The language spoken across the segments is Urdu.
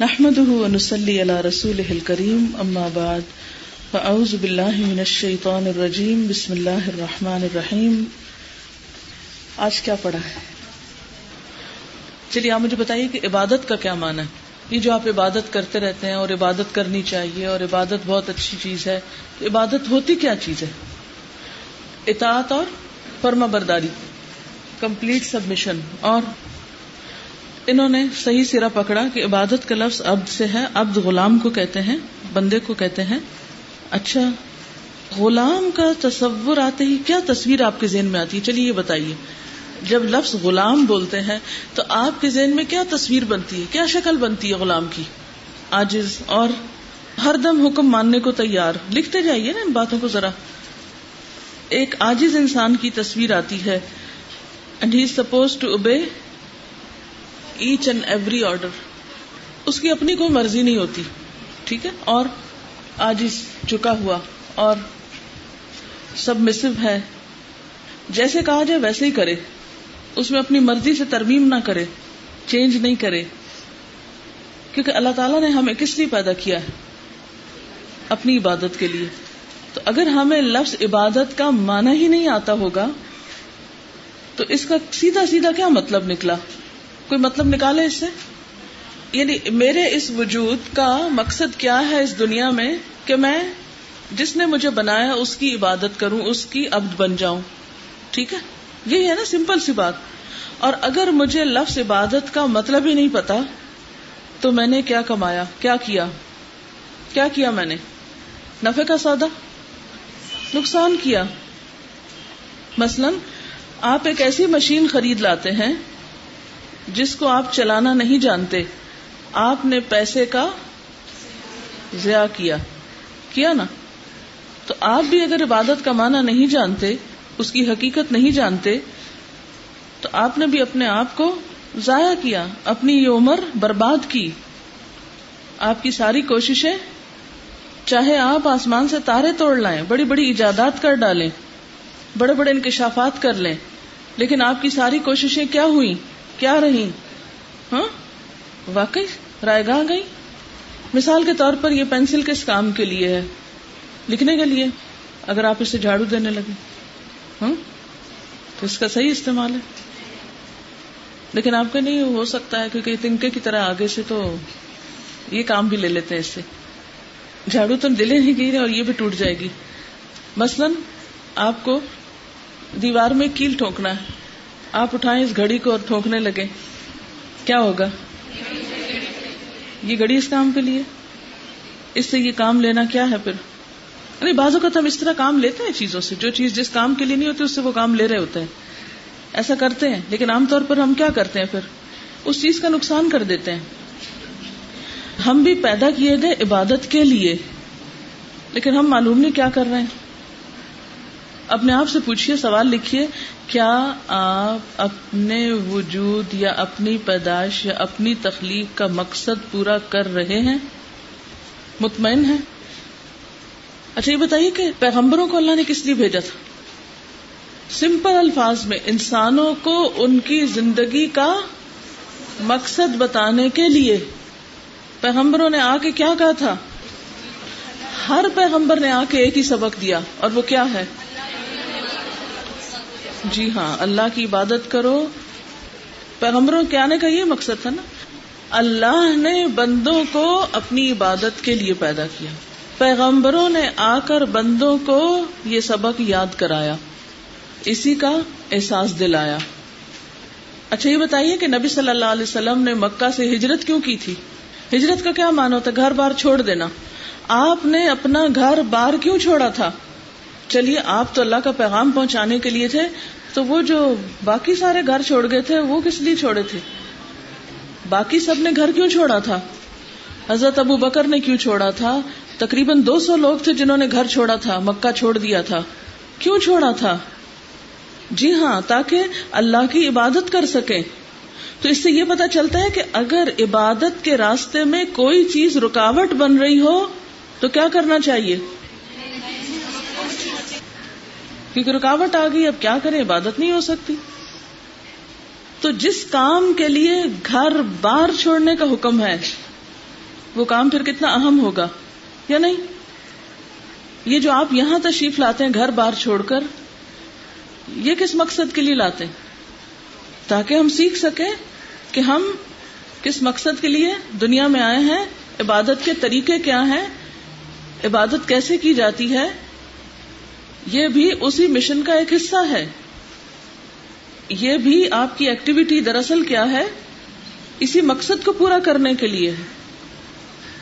نحمده ونسلي على رسوله الكريم، أما بعد، فأعوذ بالله من الشيطان الرجيم، بسم الله الرحمن الرحيم۔ آج کیا پڑھا ہے؟ چلیے، آپ مجھے بتائیے کہ عبادت کا کیا معنی ہے؟ یہ جو آپ عبادت کرتے رہتے ہیں اور عبادت کرنی چاہیے اور عبادت بہت اچھی چیز ہے، تو عبادت ہوتی کیا چیز ہے؟ اطاعت اور فرما برداری کمپلیٹ سبمیشن اور انہوں نے صحیح سرا پکڑا کہ عبادت کا لفظ عبد سے ہے، عبد غلام کو کہتے ہیں، بندے کو کہتے ہیں۔ اچھا غلام کا تصور آتے ہی کیا تصویر آپ کے ذہن میں آتی ہے؟ چلیے یہ بتائیے۔ جب لفظ غلام بولتے ہیں تو آپ کے ذہن میں کیا تصویر بنتی ہے؟ کیا شکل بنتی ہے غلام کی؟ آجز اور ہر دم حکم ماننے کو تیار۔ لکھتے جائیے نا ان باتوں کو ذرا۔ ایک آجز انسان کی تصویر آتی ہے۔ And he suppose to obey each and every order. اس کی اپنی کوئی مرضی نہیں ہوتی، ٹھیک ہے؟ اور آج چکا ہوا، اور سب مسو ہے۔ جیسے کہا جائے ویسے ہی کرے۔ اس میں اپنی مرضی سے ترمیم نہ کرے، چینج نہیں کرے۔ کیونکہ اللہ تعالیٰ نے ہمیں کس لیے پیدا کیا ہے؟ اپنی عبادت کے لیے۔ تو اگر ہمیں لفظ عبادت کا معنی ہی نہیں آتا ہوگا، تو اس کا سیدھا سیدھا کیا مطلب نکلا؟ کوئی مطلب نکالے اس سے؟ یعنی میرے اس وجود کا مقصد کیا ہے اس دنیا میں کہ میں جس نے مجھے بنایا اس کی عبادت کروں، اس کی عبد بن جاؤں؟ ٹھیک ہے؟ یہی ہے نا سمپل سی بات۔ اور اگر مجھے لفظ عبادت کا مطلب ہی نہیں پتا، تو میں نے کیا کمایا؟ کیا کیا؟ کیا کیا میں نے؟ نفے کا سودا؟ نقصان کیا؟ مثلا آپ ایک ایسی مشین خرید لاتے ہیں جس کو آپ چلانا نہیں جانتے، آپ نے پیسے کا ضیاع کیا۔ کیا نا؟ تو آپ بھی اگر عبادت کا معنی نہیں جانتے، اس کی حقیقت نہیں جانتے، تو آپ نے بھی اپنے آپ کو ضائع کیا، اپنی یہ عمر برباد کی۔ آپ کی ساری کوششیں، چاہے آپ آسمان سے تارے توڑ لائیں، بڑی بڑی ایجادات کر ڈالیں، بڑے بڑے انکشافات کر لیں، لیکن آپ کی ساری کوششیں کیا ہوئی کیا رہی؟ ہاں؟ واقعی رائے گاہ گئی؟ مثال کے طور پر یہ پینسل کس کام کے لیے ہے؟ لکھنے کے لیے، اگر آپ اسے جھاڑو دینے لگے۔ ہاں؟ تو اس کا صحیح استعمال ہے۔ لیکن آپ کا نہیں ہو سکتا ہے، کیونکہ تنکے کی طرح آگے سے تو یہ کام بھی لے لیتے ہیں اس سے۔ جھاڑو تو دلے نہیں گئی اور یہ بھی ٹوٹ جائے گی۔ مثلاً آپ کو دیوار میں کیل ٹھونکنا ہے۔ آپ اٹھائیں اس گھڑی کو اور ٹھونکنے لگے۔ کیا ہوگا؟ یہ گھڑی اس کام کے لیے؟ اس سے یہ کام لینا کیا ہے پھر؟ ارے بازو کا تو ہم اس طرح کام لیتے ہیں چیزوں سے۔ جو چیز جس کام کے لیے نہیں ہوتی، اس سے وہ کام لے رہے ہوتے ہیں۔ ایسا کرتے ہیں، لیکن عام طور پر ہم کیا کرتے ہیں پھر؟ اس چیز کا نقصان کر دیتے ہیں۔ ہم بھی پیدا کیے گئے عبادت کے لیے، لیکن ہم معلوم نہیں کیا کر رہے ہیں۔ اپنے آپ سے پوچھیے سوال لکھیے کیا آپ اپنے وجود یا اپنی پیدائش یا اپنی تخلیق کا مقصد پورا کر رہے ہیں؟ مطمئن ہے اچھا یہ بتائیے کہ پیغمبروں کو اللہ نے کس لیے بھیجا تھا؟ سمپل الفاظ میں، انسانوں کو ان کی زندگی کا مقصد بتانے کے لیے۔ پیغمبروں نے آ کے کیا کہا تھا؟ ہر پیغمبر نے آ کے ایک ہی سبق دیا، اور وہ کیا ہے؟ جی ہاں اللہ کی عبادت کرو۔ پیغمبروں کے آنے کا یہ مقصد تھا نا؟ اللہ نے بندوں کو اپنی عبادت کے لیے پیدا کیا۔ پیغمبروں نے آ کر بندوں کو یہ سبق یاد کرایا۔ اسی کا احساس دلایا۔ اچھا یہ بتائیے کہ نبی صلی اللہ علیہ وسلم نے مکہ سے ہجرت کیوں کی تھی؟ ہجرت کا کیا مانا ہوتا گھر بار چھوڑ دینا۔ آپ نے اپنا گھر بار کیوں چھوڑا تھا؟ چلیے، آپ تو اللہ کا پیغام پہنچانے کے لیے تھے، تو وہ جو باقی سارے گھر چھوڑ گئے تھے، وہ کس لیے چھوڑے تھے؟ باقی سب نے گھر کیوں چھوڑا تھا؟ حضرت ابو بکر نے کیوں چھوڑا تھا؟ تقریباً دو سو لوگ تھے جنہوں نے گھر چھوڑا تھا، مکہ چھوڑ دیا تھا۔ کیوں چھوڑا تھا؟ جی ہاں تاکہ اللہ کی عبادت کر سکیں۔ تو اس سے یہ پتا چلتا ہے کہ اگر عبادت کے راستے میں کوئی چیز رکاوٹ بن رہی ہو، تو کیا کرنا چاہیے؟ کیونکہ رکاوٹ آ گئی، اب کیا کریں؟ عبادت نہیں ہو سکتی۔ تو جس کام کے لیے گھر بار چھوڑنے کا حکم ہے، وہ کام پھر کتنا اہم ہوگا، یا نہیں؟ یہ جو آپ یہاں تشریف لاتے ہیں، گھر بار چھوڑ کر، یہ کس مقصد کے لیے لاتے ہیں؟ تاکہ ہم سیکھ سکیں کہ ہم کس مقصد کے لیے دنیا میں آئے ہیں، عبادت کے طریقے کیا ہیں، عبادت کیسے کی جاتی ہے یہ بھی اسی مشن کا ایک حصہ ہے۔ یہ بھی آپ کی ایکٹیویٹی دراصل کیا ہے؟ اسی مقصد کو پورا کرنے کے لیے ہے۔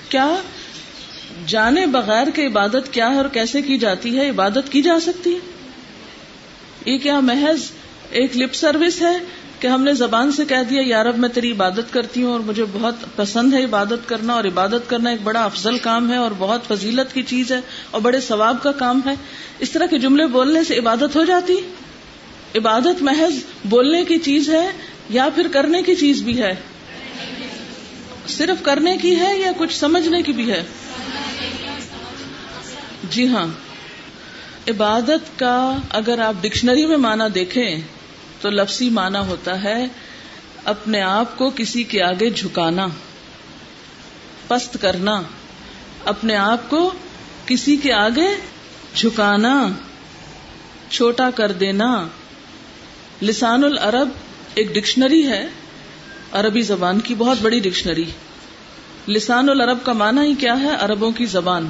کیا جانے بغیر کہ عبادت کیا ہے اور کیسے کی جاتی ہے؟ عبادت کی جا سکتی ہے۔ یہ کیا محض ایک لپ سروس ہے؟ کہ ہم نے زبان سے کہہ دیا یارب میں تیری عبادت کرتی ہوں اور مجھے بہت پسند ہے عبادت کرنا اور عبادت کرنا ایک بڑا افضل کام ہے اور بہت فضیلت کی چیز ہے اور بڑے ثواب کا کام ہے۔ اس طرح کے جملے بولنے سے عبادت ہو جاتی۔ عبادت محض بولنے کی چیز ہے یا پھر کرنے کی چیز بھی ہے۔ صرف کرنے کی ہے یا کچھ سمجھنے کی بھی ہے؟ جی ہاں۔ عبادت کا اگر آپ ڈکشنری میں مانا دیکھیں تو لفظی مانا ہوتا ہے اپنے آپ کو کسی کے آگے جھکانا، پست کرنا، اپنے آپ کو کسی کے آگے جھکانا، چھوٹا کر دینا۔ لسان العرب ایک ڈکشنری ہے، عربی زبان کی بہت بڑی ڈکشنری۔ لسان العرب کا معنی ہی کیا ہے؟ عربوں کی زبان۔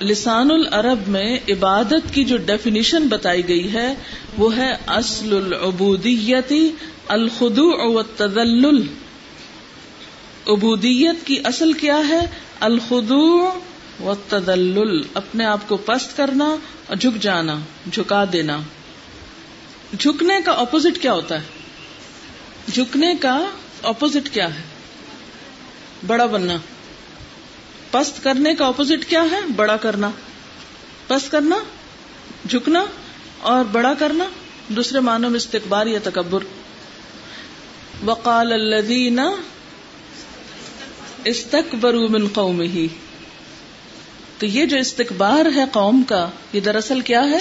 لسان العرب میں عبادت کی جو ڈیفینیشن بتائی گئی ہے، وہ ہے اصل العبودیتی الخدوع والتذلل۔ عبودیت کی اصل کیا ہے؟ الخدوع والتذلل۔ اپنے آپ کو پست کرنا اور جھک جانا، جھکا دینا۔ جھکنے کا اپوزٹ کیا ہوتا ہے؟ جھکنے کا اپوزٹ کیا ہے؟ بڑا بننا۔ پست کرنے کا اپوزٹ کیا ہے؟ بڑا کرنا۔ پست کرنا، جھکنا اور بڑا کرنا، دوسرے معنوں میں استقبار یا تکبر۔ وقال الذین استکبروا من قومه تو یہ جو استقبار ہے قوم کا، یہ دراصل کیا ہے؟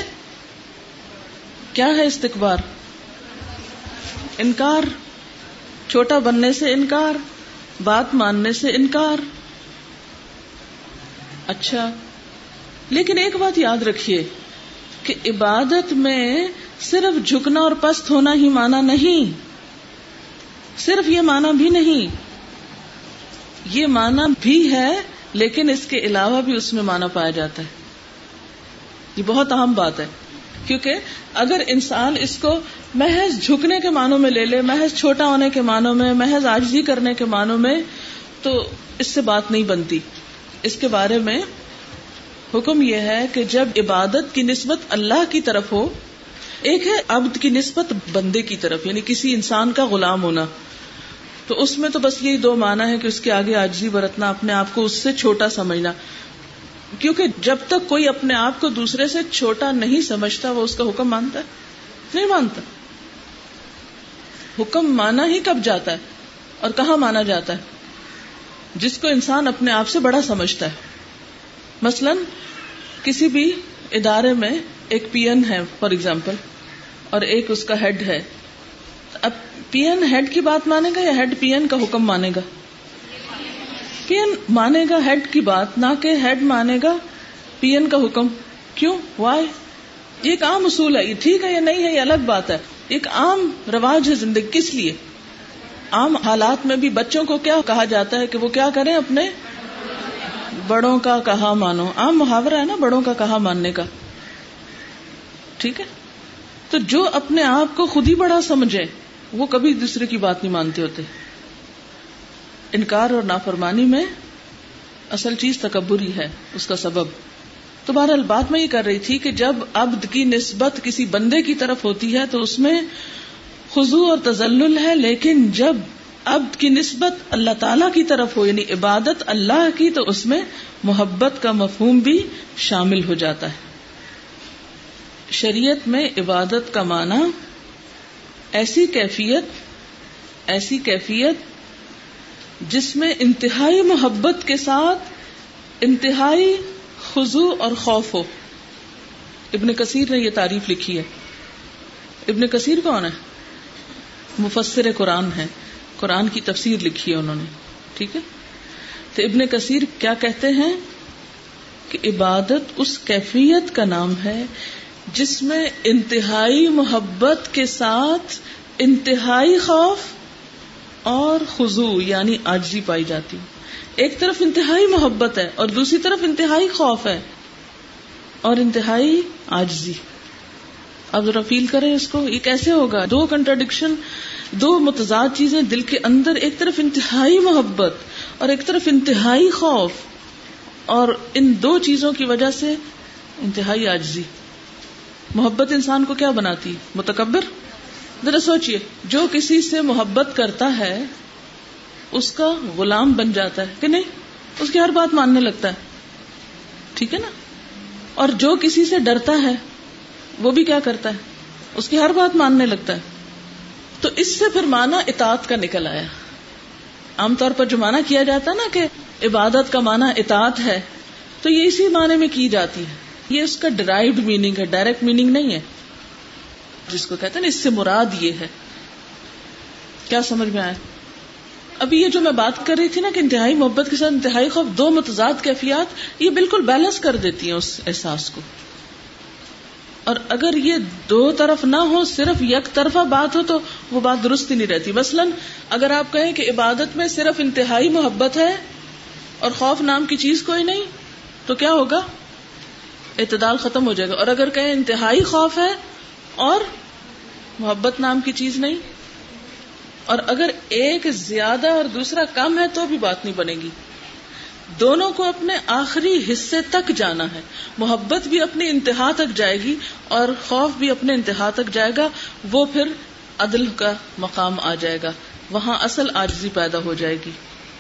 کیا ہے استقبار انکار۔ چھوٹا بننے سے انکار، بات ماننے سے انکار۔ اچھا۔ لیکن ایک بات یاد رکھیے کہ عبادت میں صرف جھکنا اور پست ہونا ہی مانا نہیں۔ صرف یہ مانا بھی نہیں۔ یہ مانا بھی ہے، لیکن اس کے علاوہ بھی اس میں مانا پایا جاتا ہے۔ یہ بہت اہم بات ہے۔ کیونکہ اگر انسان اس کو محض جھکنے کے معنوں میں لے لے، محض چھوٹا ہونے کے معنوں میں، محض آجزی کرنے کے معنوں میں، تو اس سے بات نہیں بنتی۔ اس کے بارے میں حکم یہ ہے کہ جب عبادت کی نسبت اللہ کی طرف ہو، ایک ہے عبد کی نسبت بندے کی طرف یعنی کسی انسان کا غلام ہونا۔ تو اس میں تو بس یہی دو مانا ہے کہ اس کے آگے آجزی برتنا، اپنے آپ کو اس سے چھوٹا سمجھنا۔ کیونکہ جب تک کوئی اپنے آپ کو دوسرے سے چھوٹا نہیں سمجھتا، وہ اس کا حکم مانتا ہے۔ نہیں مانتا۔ حکم مانا ہی کب جاتا ہے اور کہاں مانا جاتا ہے؟ جس کو انسان اپنے آپ سے بڑا سمجھتا ہے۔ مثلا کسی بھی ادارے میں ایک پی این ہے، فار ایگزامپل، اور ایک اس کا ہیڈ ہے۔ اب پی این ہیڈ کی بات مانے گا یا ہیڈ پی این کا حکم مانے گا؟ پی این مانے گا ہیڈ کی بات، نہ کہ ہیڈ مانے گا پی این کا حکم۔ کیوں؟ وائی یہ ایک عام اصول ہے، یہ ٹھیک ہے یا نہیں ہے، یہ الگ بات ہے۔ ایک عام رواج ہے زندگی، کس لیے؟ عام حالات میں بھی بچوں کو کیا کہا جاتا ہے کہ وہ کیا کریں اپنے بڑوں کا کہا مانو؟ عام محاورہ ہے نا بڑوں کا کہا ماننے کا۔ ٹھیک ہے؟ تو جو اپنے آپ کو خود ہی بڑا سمجھے، وہ کبھی دوسرے کی بات نہیں مانتے ہوتے۔ انکار اور نافرمانی میں اصل چیز تکبر ہی ہے، اس کا سبب۔ تو بہرحال بات میں یہ کر رہی تھی کہ جب عبد کی نسبت کسی بندے کی طرف ہوتی ہے، تو اس میں خزو اور تزل ہے، لیکن جب عبد کی نسبت اللہ تعالی کی طرف ہو یعنی عبادت اللہ کی، تو اس میں محبت کا مفہوم بھی شامل ہو جاتا ہے۔ شریعت میں عبادت کا معنی ایسی کیفیت ایسی کیفیت جس میں انتہائی محبت کے ساتھ انتہائی خزو اور خوف ہو۔ ابن کثیر نے یہ تعریف لکھی ہے۔ ابن کثیر کون ہے؟ مفسر قرآن ہے قرآن کی تفسیر لکھی ہے انہوں نے۔ ٹھیک ہے؟ تو ابن کثیر کیا کہتے ہیں کہ عبادت اس کیفیت کا نام ہے جس میں انتہائی محبت کے ساتھ انتہائی خوف اور خزو یعنی آجزی پائی جاتی۔ ایک طرف انتہائی محبت ہے اور دوسری طرف انتہائی خوف ہے اور انتہائی آجزی اب ذرا فیل کریں اس کو. یہ کیسے ہوگا؟ دو کنٹراڈکشن دو متضاد چیزیں دل کے اندر ایک طرف انتہائی محبت اور ایک طرف انتہائی خوف اور ان دو چیزوں کی وجہ سے انتہائی آجزی محبت انسان کو کیا بناتی؟ متکبر؟ ذرا سوچئے، جو کسی سے محبت کرتا ہے، اس کا غلام بن جاتا ہے کہ نہیں؟ اس کی ہر بات ماننے لگتا ہے. ٹھیک ہے نا؟ اور جو کسی سے ڈرتا ہے وہ بھی کیا کرتا ہے؟ اس کی ہر بات ماننے لگتا ہے۔ تو اس سے پھر مانا اطاعت کا نکل آیا۔ عام طور پر جو مانا کیا جاتا ہے نا کہ عبادت کا مانا اطاعت ہے، تو یہ اسی معنی میں کی جاتی ہے۔ یہ اس کا ڈرائیوڈ میننگ ہے ڈائریکٹ میننگ نہیں ہے۔ جس کو کہتے ہیں نا، اس سے مراد یہ ہے۔ کیا سمجھ میں آیا؟ ابھی یہ جو میں بات کر رہی تھی نا کہ انتہائی محبت کے ساتھ انتہائی خوف، دو متضاد کیفیات، یہ بالکل بیلنس کر دیتی ہیں اس احساس کو۔ اور اگر یہ دو طرف نہ ہو، صرف یک طرفہ بات ہو تو وہ بات درست ہی نہیں رہتی۔ مثلا اگر آپ کہیں کہ عبادت میں صرف انتہائی محبت ہے اور خوف نام کی چیز کوئی نہیں، تو کیا ہوگا؟ اعتدال ختم ہو جائے گا۔ اور اگر کہیں انتہائی خوف ہے اور محبت نام کی چیز نہیں، اور اگر ایک زیادہ اور دوسرا کم ہے تو بھی بات نہیں بنے گی۔ دونوں کو اپنے آخری حصے تک جانا ہے۔ محبت بھی اپنی انتہا تک جائے گی اور خوف بھی اپنے انتہا تک جائے گا۔ وہ پھر عدل کا مقام آ جائے گا۔ وہاں اصل آجزی پیدا ہو جائے گی۔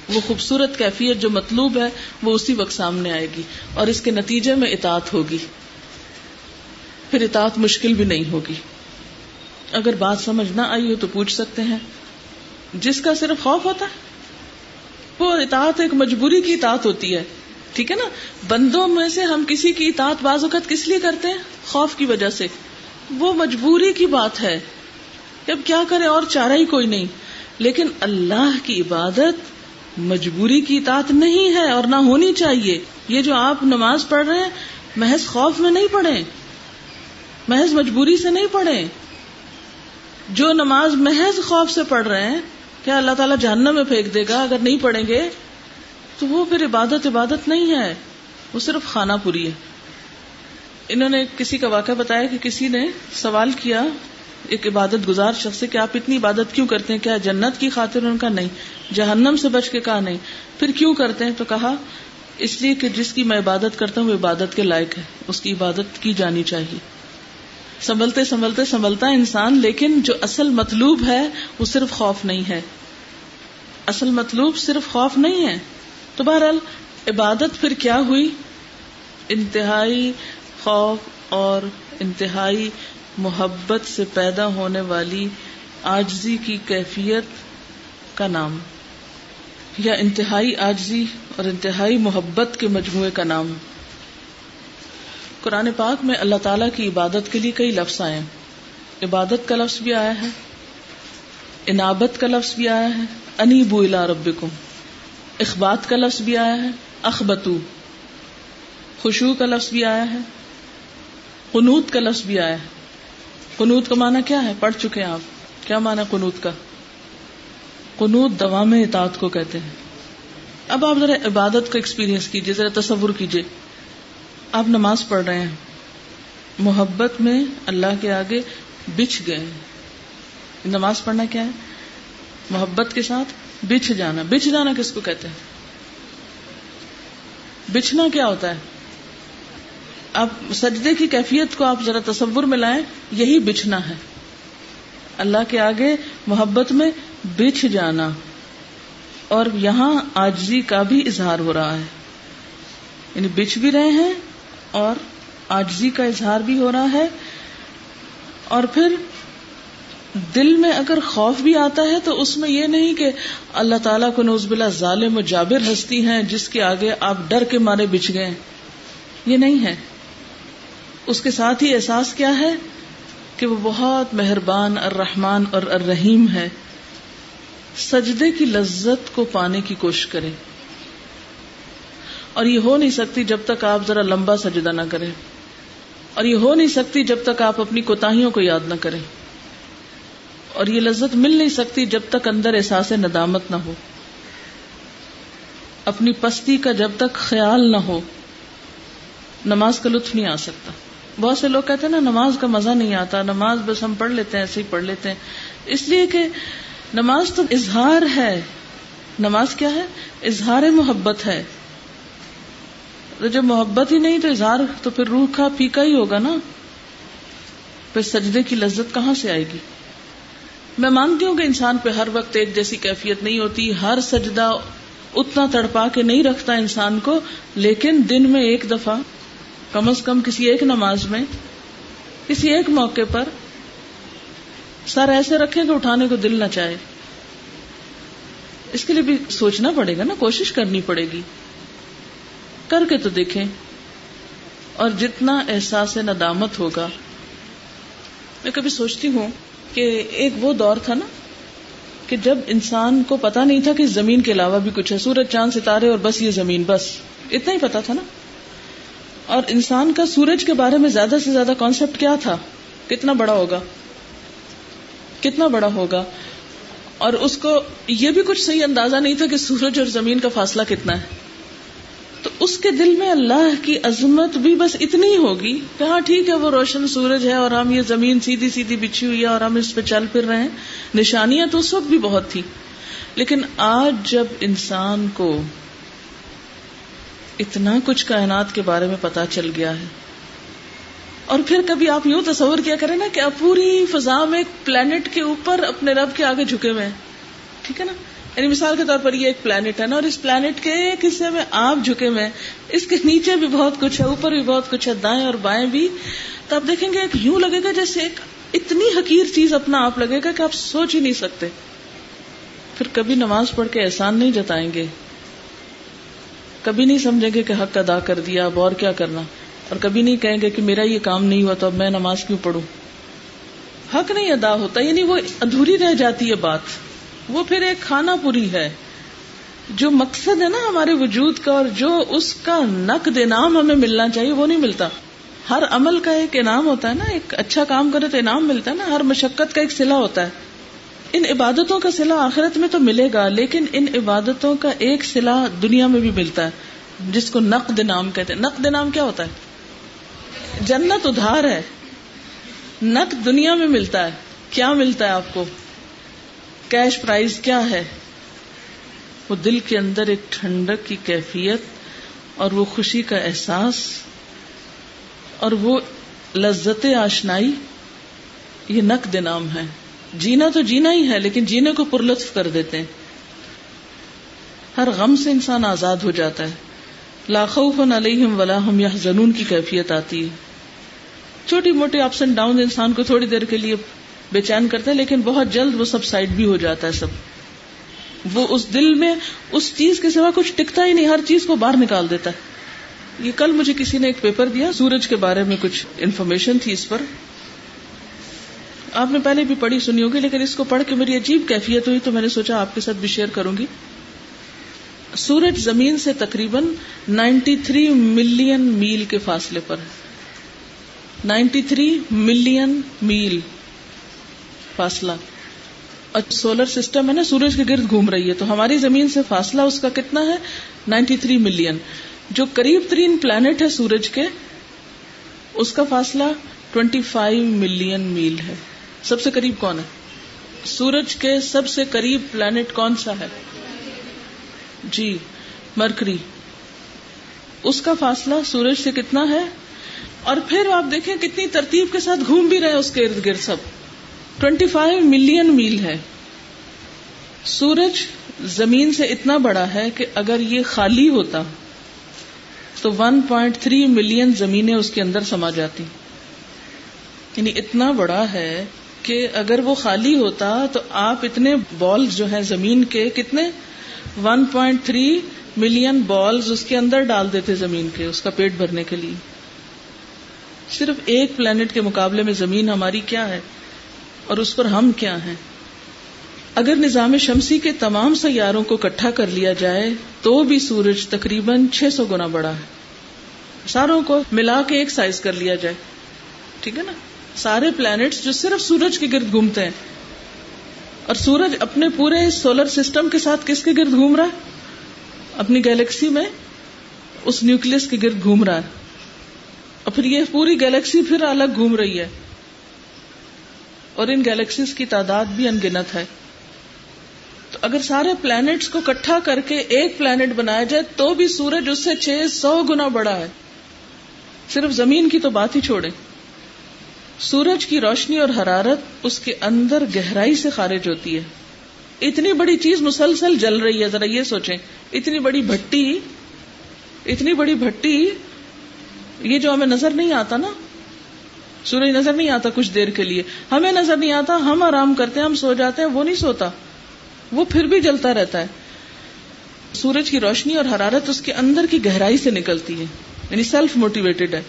وہ خوبصورت کیفیت جو مطلوب ہے، وہ اسی وقت سامنے آئے گی اور اس کے نتیجے میں اطاعت ہوگی۔ پھر اطاعت مشکل بھی نہیں ہوگی۔ اگر بات سمجھ نہ آئی ہو تو پوچھ سکتے ہیں، جس کا صرف خوف ہوتا ہے؟ وہ اطاعت ایک مجبوری کی اطاعت ہوتی ہے۔ ٹھیک ہے نا؟ بندوں میں سے ہم کسی کی اطاعت بعض اوقات کس لیے کرتے ہیں؟ خوف کی وجہ سے۔ وہ مجبوری کی بات ہے۔ اب کیا کرے اور چارہ ہی کوئی نہیں۔ لیکن اللہ کی عبادت مجبوری کی اطاعت نہیں ہے اور نہ ہونی چاہیے۔ یہ جو آپ نماز پڑھ رہے ہیں، محض خوف میں نہیں پڑھے محض مجبوری سے نہیں پڑھے جو نماز محض خوف سے پڑھ رہے ہیں کیا اللہ تعالیٰ جہنم میں پھینک دے گا؟ اگر نہیں پڑھیں گے، تو وہ پھر عبادت عبادت نہیں ہے۔ وہ صرف کھانا پوری ہے۔ انہوں نے کسی کا واقعہ بتایا کہ کسی نے سوال کیا، ایک عبادت گزار شخص سے کہ آپ اتنی عبادت کیوں کرتے ہیں؟ کیا جنت کی خاطر؟ ان کا نہیں۔ جہنم سے بچ کے کہا نہیں۔ پھر کیوں کرتے ہیں؟ تو کہا، اس لیے کہ جس کی میں عبادت کرتا ہوں، وہ عبادت کے لائق ہے۔ اس کی عبادت کی جانی چاہیے۔ سنبھلتے سنبھلتے، سنبھلتا انسان، لیکن جو اصل مطلوب ہے، وہ صرف خوف نہیں ہے۔ اصل مطلوب صرف خوف نہیں ہے۔ تو بہرحال عبادت پھر کیا ہوئی؟ انتہائی خوف اور انتہائی محبت سے پیدا ہونے والی آجزی کی کیفیت کا نام۔ یا انتہائی آجزی اور انتہائی محبت کے مجموعے کا نام۔ قرآن پاک میں اللہ تعالیٰ کی عبادت کے لیے کئی لفظ آئے عبادت کا لفظ بھی آیا ہے۔ انابت کا لفظ بھی آیا ہے۔ انی بو الا ربکم۔ اخبات کا لفظ بھی آیا ہے، اخبتو۔ خوشو کا لفظ بھی آیا ہے، قنوت کا لفظ بھی آیا ہے۔ قنوت کا معنی کیا ہے؟ پڑھ چکے ہیں آپ۔ کیا معنی قنوت کا؟ قنوت دوام اطاعت کو کہتے ہیں۔ اب آپ ذرا عبادت کا ایکسپیرینس کیجیے ذرا تصور کیجیے آپ نماز پڑھ رہے ہیں۔ محبت میں اللہ کے آگے بچھ گئے نماز پڑھنا کیا ہے؟ محبت کے ساتھ بچھ جانا۔ بچھ جانا کس کو کہتے ہیں؟ بچھنا کیا ہوتا ہے؟ آپ سجدے کی کیفیت کو آپ ذرا تصور میں لائیں، یہی بچھنا ہے۔ اللہ کے آگے محبت میں بچھ جانا۔ اور یہاں آجزی کا بھی اظہار ہو رہا ہے۔ یعنی بچھ بھی رہے ہیں اور آجزی کا اظہار بھی ہو رہا ہے۔ اور پھر دل میں اگر خوف بھی آتا ہے تو اس میں یہ نہیں کہ اللہ تعالیٰ کو نوز بلا ظالم و جابر ہستی ہیں جس کے آگے آپ ڈر کے مارے بچ گئے یہ نہیں ہے۔ اس کے ساتھ ہی احساس کیا ہے کہ وہ بہت مہربان، الرحمن اور الرحیم ہے۔ سجدے کی لذت کو پانے کی کوشش کرے۔ اور یہ ہو نہیں سکتی جب تک آپ ذرا لمبا سجدہ نہ کریں۔ اور یہ ہو نہیں سکتی جب تک آپ اپنی کوتاہیوں کو یاد نہ کریں۔ اور یہ لذت مل نہیں سکتی جب تک اندر احساس ندامت نہ ہو۔ اپنی پستی کا جب تک خیال نہ ہو، نماز کا لطف نہیں آ سکتا۔ بہت سے لوگ کہتے ہیں نا، نماز کا مزہ نہیں آتا، نماز بس ہم پڑھ لیتے ہیں، ایسے ہی پڑھ لیتے ہیں۔ اس لیے کہ نماز تو اظہار ہے۔ نماز کیا ہے؟ اظہار محبت ہے۔ تو جب محبت ہی نہیں تو اظہار تو پھر روح کا پھیکا ہی ہوگا نا۔ پھر سجدے کی لذت کہاں سے آئے گی؟ میں مانتی ہوں کہ انسان پہ ہر وقت ایک جیسی کیفیت نہیں ہوتی، ہر سجدہ اتنا تڑپا کے نہیں رکھتا انسان کو، لیکن دن میں ایک دفعہ، کم از کم کسی ایک نماز میں، کسی ایک موقع پر سر ایسے رکھے کہ اٹھانے کو دل نہ چاہے۔ اس کے لیے بھی سوچنا پڑے گا نا، کوشش کرنی پڑے گی۔ کر کے تو دیکھیں۔ اور جتنا احساس ندامت ہوگا، میں کبھی سوچتی ہوں کہ ایک وہ دور تھا نا کہ جب انسان کو پتا نہیں تھا کہ زمین کے علاوہ بھی کچھ ہے، سورج، چاند، ستارے اور بس یہ زمین، بس۔ اتنا ہی پتا تھا نا۔ اور انسان کا سورج کے بارے میں زیادہ سے زیادہ کانسیپٹ کیا تھا؟ کتنا بڑا ہوگا؟ کتنا بڑا ہوگا؟ اور اس کو یہ بھی کچھ صحیح اندازہ نہیں تھا کہ سورج اور زمین کا فاصلہ کتنا ہے۔ اس کے دل میں اللہ کی عظمت بھی بس اتنی ہی ہوگی کہ ہاں ٹھیک ہے، وہ روشن سورج ہے اور ہم یہ زمین سیدھی سیدھی بچھی ہوئی ہے اور ہم اس پہ چل پھر رہے ہیں۔ نشانیاں تو اس وقت بھی بہت تھی لیکن آج جب انسان کو اتنا کچھ کائنات کے بارے میں پتا چل گیا ہے، اور پھر کبھی آپ یوں تصور کیا کریں نا کہ آپ پوری فضا میں ایک پلانٹ کے اوپر اپنے رب کے آگے جھکے ہوئے ہیں۔ ٹھیک ہے نا؟ یعنی مثال کے طور پر یہ ایک پلانٹ ہے نا، اور اس پلانٹ کے ایک حصے میں آپ جھکے ہوئے اس کے نیچے بھی بہت کچھ ہے، اوپر بھی بہت کچھ ہے، دائیں اور بائیں بھی۔ تو آپ دیکھیں گے ایک یوں لگے گا جیسے ایک اتنی حقیر چیز اپنا آپ لگے گا کہ آپ سوچ ہی نہیں سکتے۔ پھر کبھی نماز پڑھ کے احسان نہیں جتائیں گے۔ کبھی نہیں سمجھیں گے کہ حق ادا کر دیا، اب اور کیا کرنا۔ اور کبھی نہیں کہیں گے کہ میرا یہ کام نہیں ہوا تو اب میں نماز کیوں پڑھوں۔ حق نہیں ادا ہوتا یعنی وہ ادھوری رہ جاتی ہے بات۔ وہ پھر ایک کھانا پوری ہے جو مقصد ہے نا ہمارے وجود کا اور جو اس کا نقد انعام ہمیں ملنا چاہیے وہ نہیں ملتا۔ ہر عمل کا ایک انعام ہوتا ہے نا، ایک اچھا کام کرے تو انعام ملتا ہے نا، ہر مشقت کا ایک سلا ہوتا ہے۔ ان عبادتوں کا سلا آخرت میں تو ملے گا، لیکن ان عبادتوں کا ایک سلا دنیا میں بھی ملتا ہے، جس کو نقد نام کہتے ہیں۔ نقد نام کیا ہوتا ہے؟ جنت ادھار ہے۔ نقد دنیا میں ملتا ہے۔ کیا ملتا ہے آپ کو؟ کیش پرائز کیا ہے؟ وہ دل کے اندر ایک ٹھنڈک کی کیفیت اور وہ خوشی کا احساس اور وہ لذت آشنائی، یہ نقد نام ہے۔ جینا تو جینا ہی ہے، لیکن جینے کو پرلطف کر دیتے ہیں۔ ہر غم سے انسان آزاد ہو جاتا ہے۔ لاکھوں علیہم ولا ہم یا زنون کی کیفیت آتی ہے۔ چھوٹی موٹی اپس اینڈ ڈاؤن انسان کو تھوڑی دیر کے لیے بے چین کرتے ہیں لیکن بہت جلد وہ سب سائڈ بھی ہو جاتا ہے سب۔ وہ اس دل میں اس چیز کے سوا کچھ ٹکتا ہی نہیں، ہر چیز کو باہر نکال دیتا ہے۔ یہ کل مجھے کسی نے ایک پیپر دیا، سورج کے بارے میں کچھ انفارمیشن تھی اس پر۔ آپ نے پہلے بھی پڑھی سنی ہوگی، لیکن اس کو پڑھ کے میری عجیب کیفیت ہوئی، تو میں نے سوچا آپ کے ساتھ بھی شیئر کروں گی۔ سورج زمین سے تقریباً نائنٹی تھری ملین میل کے فاصلے پر نائنٹی تھری ملین میل۔ فاصلہ۔ سولر سسٹم ہے نا، سورج کے گرد گھوم رہی ہے، تو ہماری زمین سے فاصلہ اس کا کتنا ہے؟ Ninety three million. جو قریب ترین پلانٹ ہے سورج کے، اس کا فاصلہ ٹوینٹی فائیو ملین میل ہے۔ سب سے قریب کون ہے؟ سورج کے سب سے قریب پلانٹ کون سا ہے؟ جی مرکری۔ اس کا فاصلہ سورج سے کتنا ہے؟ اور پھر آپ دیکھیں کتنی ترتیب کے ساتھ گھوم بھی رہے اس کے ارد گرد سب۔ ٹوینٹی فائیو ملین میل ہے۔ سورج زمین سے اتنا بڑا ہے کہ اگر یہ خالی ہوتا تو ون پوائنٹ تھری ملین زمینیں اس کے اندر سما جاتی۔ یعنی اتنا بڑا ہے کہ اگر وہ خالی ہوتا تو آپ اتنے بالز جو ہیں زمین کے کتنے؟ One point three million balls اس کے اندر ڈال دیتے زمین کے اس کا پیٹ بھرنے کے لیے۔ صرف ایک پلانٹ کے مقابلے میں زمین ہماری کیا ہے؟ اور اس پر ہم کیا ہیں؟ اگر نظام شمسی کے تمام سیاروں کو کٹھا کر لیا جائے، تو بھی سورج تقریباً چھ سو گنا بڑا ہے۔ ساروں کو ملا کے ایک سائز کر لیا جائے۔ ٹھیک ہے نا؟ سارے پلانٹس جو صرف سورج کے گرد گھومتے ہیں۔ اور سورج اپنے پورے سولر سسٹم کے ساتھ کس کے گرد گھوم رہا ہے؟ اپنی گیلیکسی میں اس نیوکلس کے گرد گھوم رہا ہے۔ اور پھر یہ پوری گیلیکسی پھر الگ گھوم رہی ہے۔ اور ان گیلیکسیز کی تعداد بھی انگنت ہے۔ تو اگر سارے پلانٹس کو کٹھا کر کے ایک پلانٹ بنایا جائے تو بھی سورج اس سے چھ سو گنا بڑا ہے۔ صرف زمین کی تو بات ہی چھوڑے سورج کی روشنی اور حرارت اس کے اندر گہرائی سے خارج ہوتی ہے۔ اتنی بڑی چیز مسلسل جل رہی ہے، ذرا یہ سوچیں۔ اتنی بڑی بھٹی، اتنی بڑی بھٹی، یہ جو ہمیں نظر نہیں آتا نا سورج نظر نہیں آتا کچھ دیر کے لیے۔ ہمیں نظر نہیں آتا، ہم آرام کرتے ہیں، ہم سو جاتے ہیں، وہ نہیں سوتا۔ وہ پھر بھی جلتا رہتا ہے۔ سورج کی روشنی اور حرارت اس کے اندر کی گہرائی سے نکلتی ہے یعنی سیلف موٹیویٹڈ ہے۔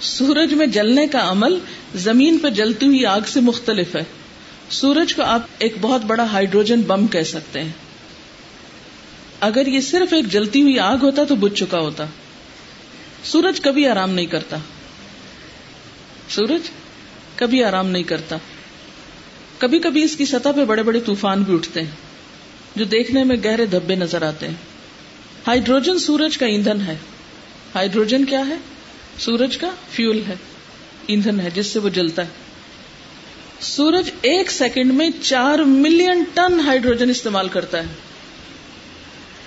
سورج میں جلنے کا عمل زمین پہ جلتی ہوئی آگ سے مختلف ہے۔ سورج کو آپ ایک بہت بڑا ہائیڈروجن بم کہہ سکتے ہیں۔ اگر یہ صرف ایک جلتی ہوئی آگ ہوتا تو بج چکا ہوتا۔ سورج کبھی آرام نہیں کرتا۔ سورج کبھی آرام نہیں کرتا۔ کبھی کبھی اس کی سطح پہ بڑے بڑے طوفان بھی اٹھتے ہیں، جو دیکھنے میں گہرے دھبے نظر آتے ہیں۔ ہائیڈروجن سورج کا ایندھن ہے۔ ہائیڈروجن کیا ہے؟ سورج کا فیول ہے۔ ایندھن ہے جس سے وہ جلتا ہے۔ سورج ایک سیکنڈ میں چار ملین ٹن ہائیڈروجن استعمال کرتا ہے۔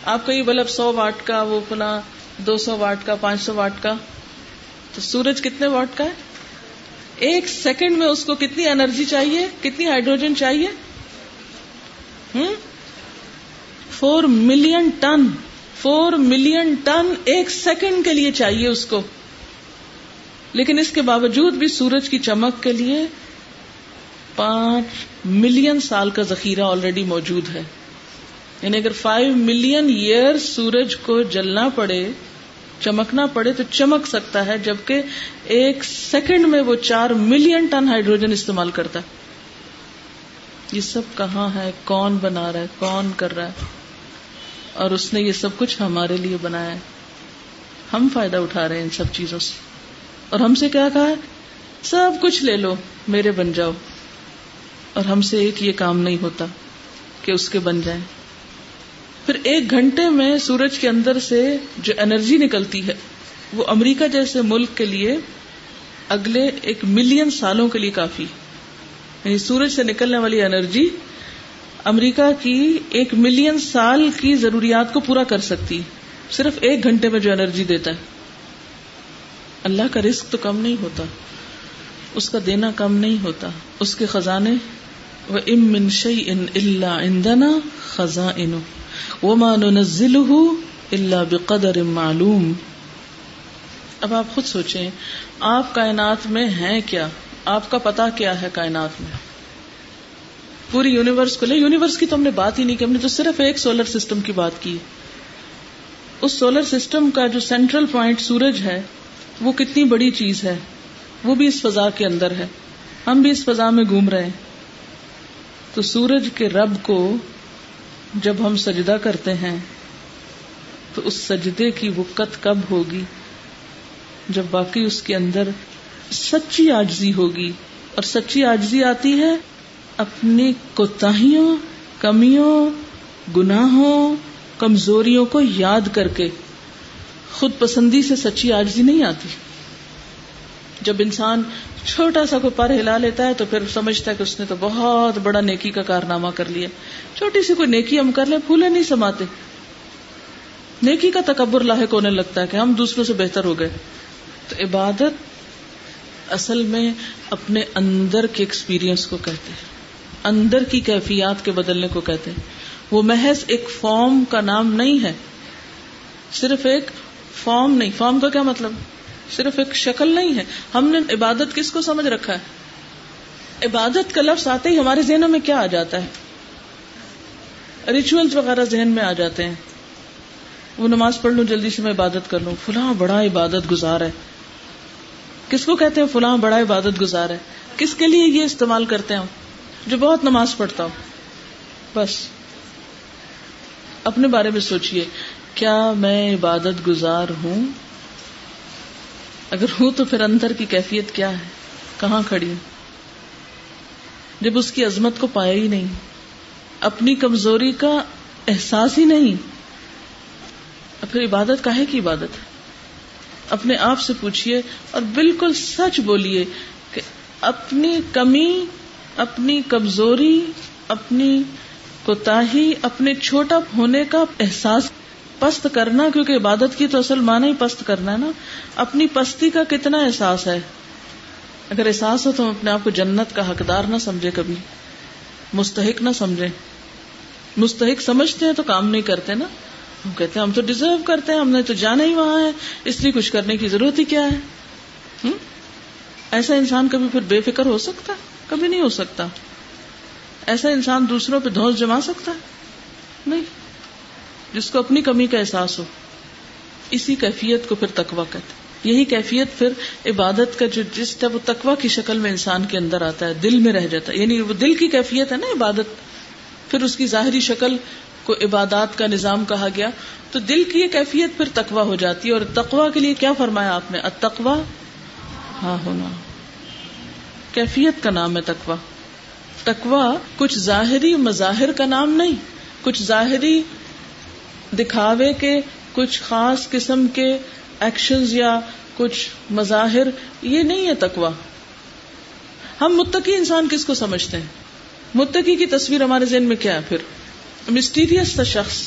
آپ کا یہ بلب سو واٹ کا، وہ اپنا دو سو واٹ کا، پانچ سو واٹ کا۔ تو سورج کتنے واٹ کا ہے؟ ایک سیکنڈ میں اس کو کتنی انرجی چاہیے؟ کتنی ہائیڈروجن چاہیے؟ Four million ton, four million ton ایک سیکنڈ کے لیے چاہیے اس کو۔ لیکن اس کے باوجود بھی سورج کی چمک کے لیے پانچ ملین سال کا ذخیرہ آلریڈی موجود ہے۔ یعنی اگر فائیو ملین ایئر سورج کو جلنا پڑے چمکنا پڑے تو چمک سکتا ہے، جبکہ ایک سیکنڈ میں وہ چار ملین ٹن ہائیڈروجن استعمال کرتا ہے۔ یہ سب کہاں ہے؟ کون بنا رہا ہے؟ کون کر رہا ہے؟ اور اس نے یہ سب کچھ ہمارے لیے بنایا ہے۔ ہم فائدہ اٹھا رہے ہیں ان سب چیزوں سے۔ اور ہم سے کیا کہا ہے؟ سب کچھ لے لو، میرے بن جاؤ۔ اور ہم سے ایک یہ کام نہیں ہوتا کہ اس کے بن جائیں۔ پھر ایک گھنٹے میں سورج کے اندر سے جو انرجی نکلتی ہے، وہ امریکہ جیسے ملک کے لیے اگلے ایک ملین سالوں کے لیے کافی یعنی سورج سے نکلنے والی انرجی امریکہ کی ایک ملین سال کی ضروریات کو پورا کر سکتی صرف ایک گھنٹے میں جو انرجی دیتا ہے۔ اللہ کا رزق تو کم نہیں ہوتا، اس کا دینا کم نہیں ہوتا، اس کے خزانے وہ ام منشی ان اللہ اندنا خزاں وما ننزله الا بقدر معلوم۔ اب آپ خود سوچیں، آپ کائنات میں ہیں کیا؟ آپ کا پتا کیا ہے کائنات میں؟ پوری یونیورس کو لے یونیورس کی تو ہم نے بات ہی نہیں کی، ہم نے تو صرف ایک سولر سسٹم کی بات کی۔ اس سولر سسٹم کا جو سینٹرل پوائنٹ سورج ہے، وہ کتنی بڑی چیز ہے؟ وہ بھی اس فضا کے اندر ہے۔ ہم بھی اس فضا میں گھوم رہے ہیں۔ تو سورج کے رب کو جب ہم سجدہ کرتے ہیں، تو اس سجدے کی وقت کب ہوگی؟ جب باقی اس کے اندر سچی آجزی ہوگی۔ اور سچی آجزی آتی ہے اپنی کوتاہیوں، کمیوں، گناہوں، کمزوریوں کو یاد کر کے۔ خود پسندی سے سچی آجزی نہیں آتی۔ جب انسان چھوٹا سا کوئی پر ہلا لیتا ہے تو پھر سمجھتا ہے کہ اس نے تو بہت بڑا نیکی کا کارنامہ کر لیا۔ چھوٹی سی کوئی نیکی ہم کر لیں، پھولے نہیں سماتے۔ نیکی کا تکبر لاحق ہونے لگتا ہے کہ ہم دوسروں سے بہتر ہو گئے۔ تو عبادت اصل میں اپنے اندر کے ایکسپیرئنس کو کہتے ہیں۔ اندر کی کیفیات کے بدلنے کو کہتے ہیں۔ وہ محض ایک فارم کا نام نہیں ہے۔ صرف ایک فارم نہیں۔ فارم کا کیا مطلب؟ صرف ایک شکل نہیں ہے۔ ہم نے عبادت کس کو سمجھ رکھا ہے؟ عبادت کا لفظ آتے ہی ہمارے ذہنوں میں کیا آ جاتا ہے؟ ریچول وغیرہ ذہن میں آ جاتے ہیں۔ وہ نماز پڑھ لوں، جلدی سے میں عبادت کر لوں۔ فلاں بڑا عبادت گزار ہے۔ کس کو کہتے ہیں فلاں بڑا عبادت گزار ہے؟ کس کے لیے یہ استعمال کرتے ہیں جو بہت نماز پڑھتا ہو بس۔ اپنے بارے میں سوچئے، کیا میں عبادت گزار ہوں؟ اگر ہوں تو پھر اندر کی کیفیت کیا ہے؟ کہاں کھڑی ہوں؟ جب اس کی عظمت کو پایا ہی نہیں، اپنی کمزوری کا احساس ہی نہیں پھر عبادت کا ہے کی عبادت؟ ہے اپنے آپ سے پوچھیے اور بالکل سچ بولیے کہ اپنی کمی، اپنی کمزوری، اپنی کوتا اپنے چھوٹا ہونے کا احساس پست کرنا، کیونکہ عبادت کی تو اصل مانا ہی پست کرنا ہے نا۔ اپنی پستی کا کتنا احساس ہے؟ اگر احساس ہو تو ہم اپنے آپ کو جنت کا حقدار نہ سمجھے کبھی۔ مستحق نہ سمجھے۔ مستحق سمجھتے ہیں تو کام نہیں کرتے نا۔ ہم کہتے ہیں ہم تو ڈیزرو کرتے ہیں، ہم نے تو جانا ہی وہاں ہے۔ اس لیے کچھ کرنے کی ضرورت ہی کیا ہے؟ ایسا انسان کبھی پھر بے فکر ہو سکتا؟ کبھی نہیں ہو سکتا۔ ایسا انسان دوسروں پہ دھوس جما سکتا؟ ہے نہیں۔ جس کو اپنی کمی کا احساس ہو، اسی کیفیت کو پھر تکوا کہتے یہی کیفیت پھر عبادت کا جو جس طرح وہ تکوا کی شکل میں انسان کے اندر آتا ہے، دل میں رہ جاتا ہے۔ یعنی وہ دل کی کیفیت ہے نا عبادت۔ پھر اس کی ظاہری شکل کو عبادات کا نظام کہا گیا۔ تو دل کی یہ کیفیت پھر تکوا ہو جاتی ہے۔ اور تقوا کے لیے کیا فرمایا آپ نے؟ اتقوا ہاں ہونا۔ کیفیت کا نام ہے تکوا تکوا کچھ ظاہری مظاہر کا نام نہیں، کچھ ظاہری دکھاوے کے کچھ خاص قسم کے ایکشن یا کچھ مظاہر، یہ نہیں ہے تکوا ہم متقی انسان کس کو سمجھتے ہیں؟ متقی کی تصویر ہمارے ذہن میں کیا ہے پھر؟ مسٹیریس تھا شخص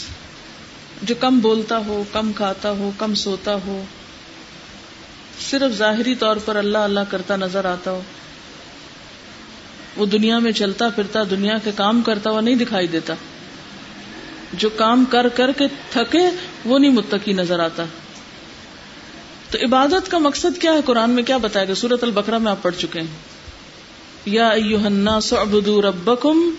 جو کم بولتا ہو، کم کھاتا ہو، کم سوتا ہو۔ صرف ظاہری طور پر اللہ اللہ کرتا نظر آتا ہو۔ وہ دنیا میں چلتا پھرتا، دنیا کے کام کرتا ہوا نہیں دکھائی دیتا۔ جو کام کر کر کے تھکے وہ نہیں متقی نظر آتا۔ تو عبادت کا مقصد کیا ہے؟ قرآن میں کیا بتایا گیا؟ سورت البقرہ میں آپ پڑھ چکے ہیں۔ یا الناس اعبدوا ربکم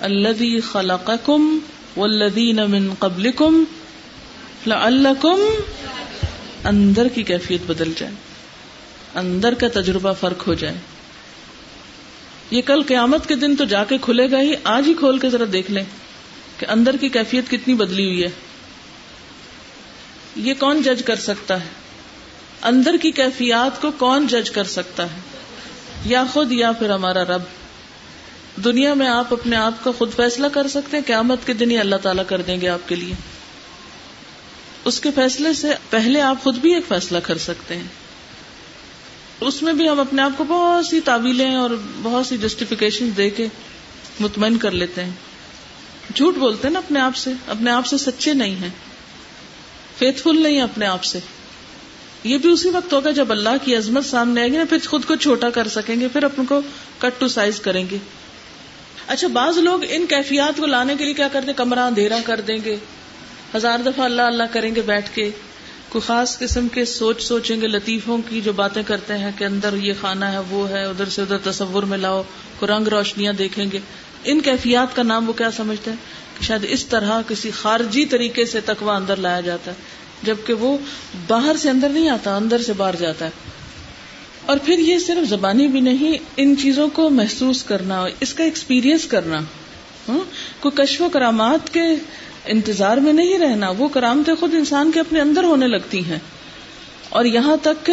الذي خلقكم والذین من قبلكم لعلكم اندر کی کیفیت بدل جائے۔ اندر کا تجربہ فرق ہو جائے۔ یہ کل قیامت کے دن تو جا کے کھلے گا ہی، آج ہی کھول کے ذرا دیکھ لیں۔ کہ اندر کی کیفیت کتنی بدلی ہوئی ہے۔ یہ کون جج کر سکتا ہے؟ اندر کی کیفیات کو کون جج کر سکتا ہے؟ یا خود یا پھر ہمارا رب۔ دنیا میں آپ اپنے آپ کا خود فیصلہ کر سکتے ہیں، قیامت کے دن ہی اللہ تعالیٰ کر دیں گے آپ کے لیے۔ اس کے فیصلے سے پہلے آپ خود بھی ایک فیصلہ کر سکتے ہیں۔ اس میں بھی ہم اپنے آپ کو بہت سی تعویلیں اور بہت سی جسٹیفیکیشن دے کے مطمئن کر لیتے ہیں۔ جھوٹ بولتے ہیں نا اپنے آپ سے، اپنے آپ سے سچے نہیں ہیں۔ فیتھ فل نہیں اپنے آپ سے۔ یہ بھی اسی وقت ہوگا جب اللہ کی عظمت سامنے آئے گی نا، پھر خود کو چھوٹا کر سکیں گے، پھر اپن کو کٹ ٹو سائز کریں گے۔ اچھا بعض لوگ ان کیفیات کو لانے کے لیے کیا کرتے کمرہ اندھیرا کر دیں گے۔ ہزار دفعہ اللہ اللہ کریں گے بیٹھ کے۔ کوئی خاص قسم کے سوچ سوچیں گے، لطیفوں کی جو باتیں کرتے ہیں کہ اندر یہ کھانا ہے، وہ ہے، ادھر سے ادھر تصور میں لاؤ کو رنگ روشنیاں دیکھیں گے۔ ان کیفیات کا نام وہ کیا سمجھتے ہیں؟ کہ شاید اس طرح کسی خارجی طریقے سے تکوا اندر لایا جاتا ہے، جبکہ وہ باہر سے اندر نہیں آتا، اندر سے باہر جاتا ہے۔ اور پھر یہ صرف زبانی بھی نہیں، ان چیزوں کو محسوس کرنا، اس کا ایکسپیرئنس کرنا۔ ہاں؟ کوئی کشو و کرامات کے انتظار میں نہیں رہنا، وہ کرامتیں خود انسان کے اپنے اندر ہونے لگتی ہیں۔ اور یہاں تک کہ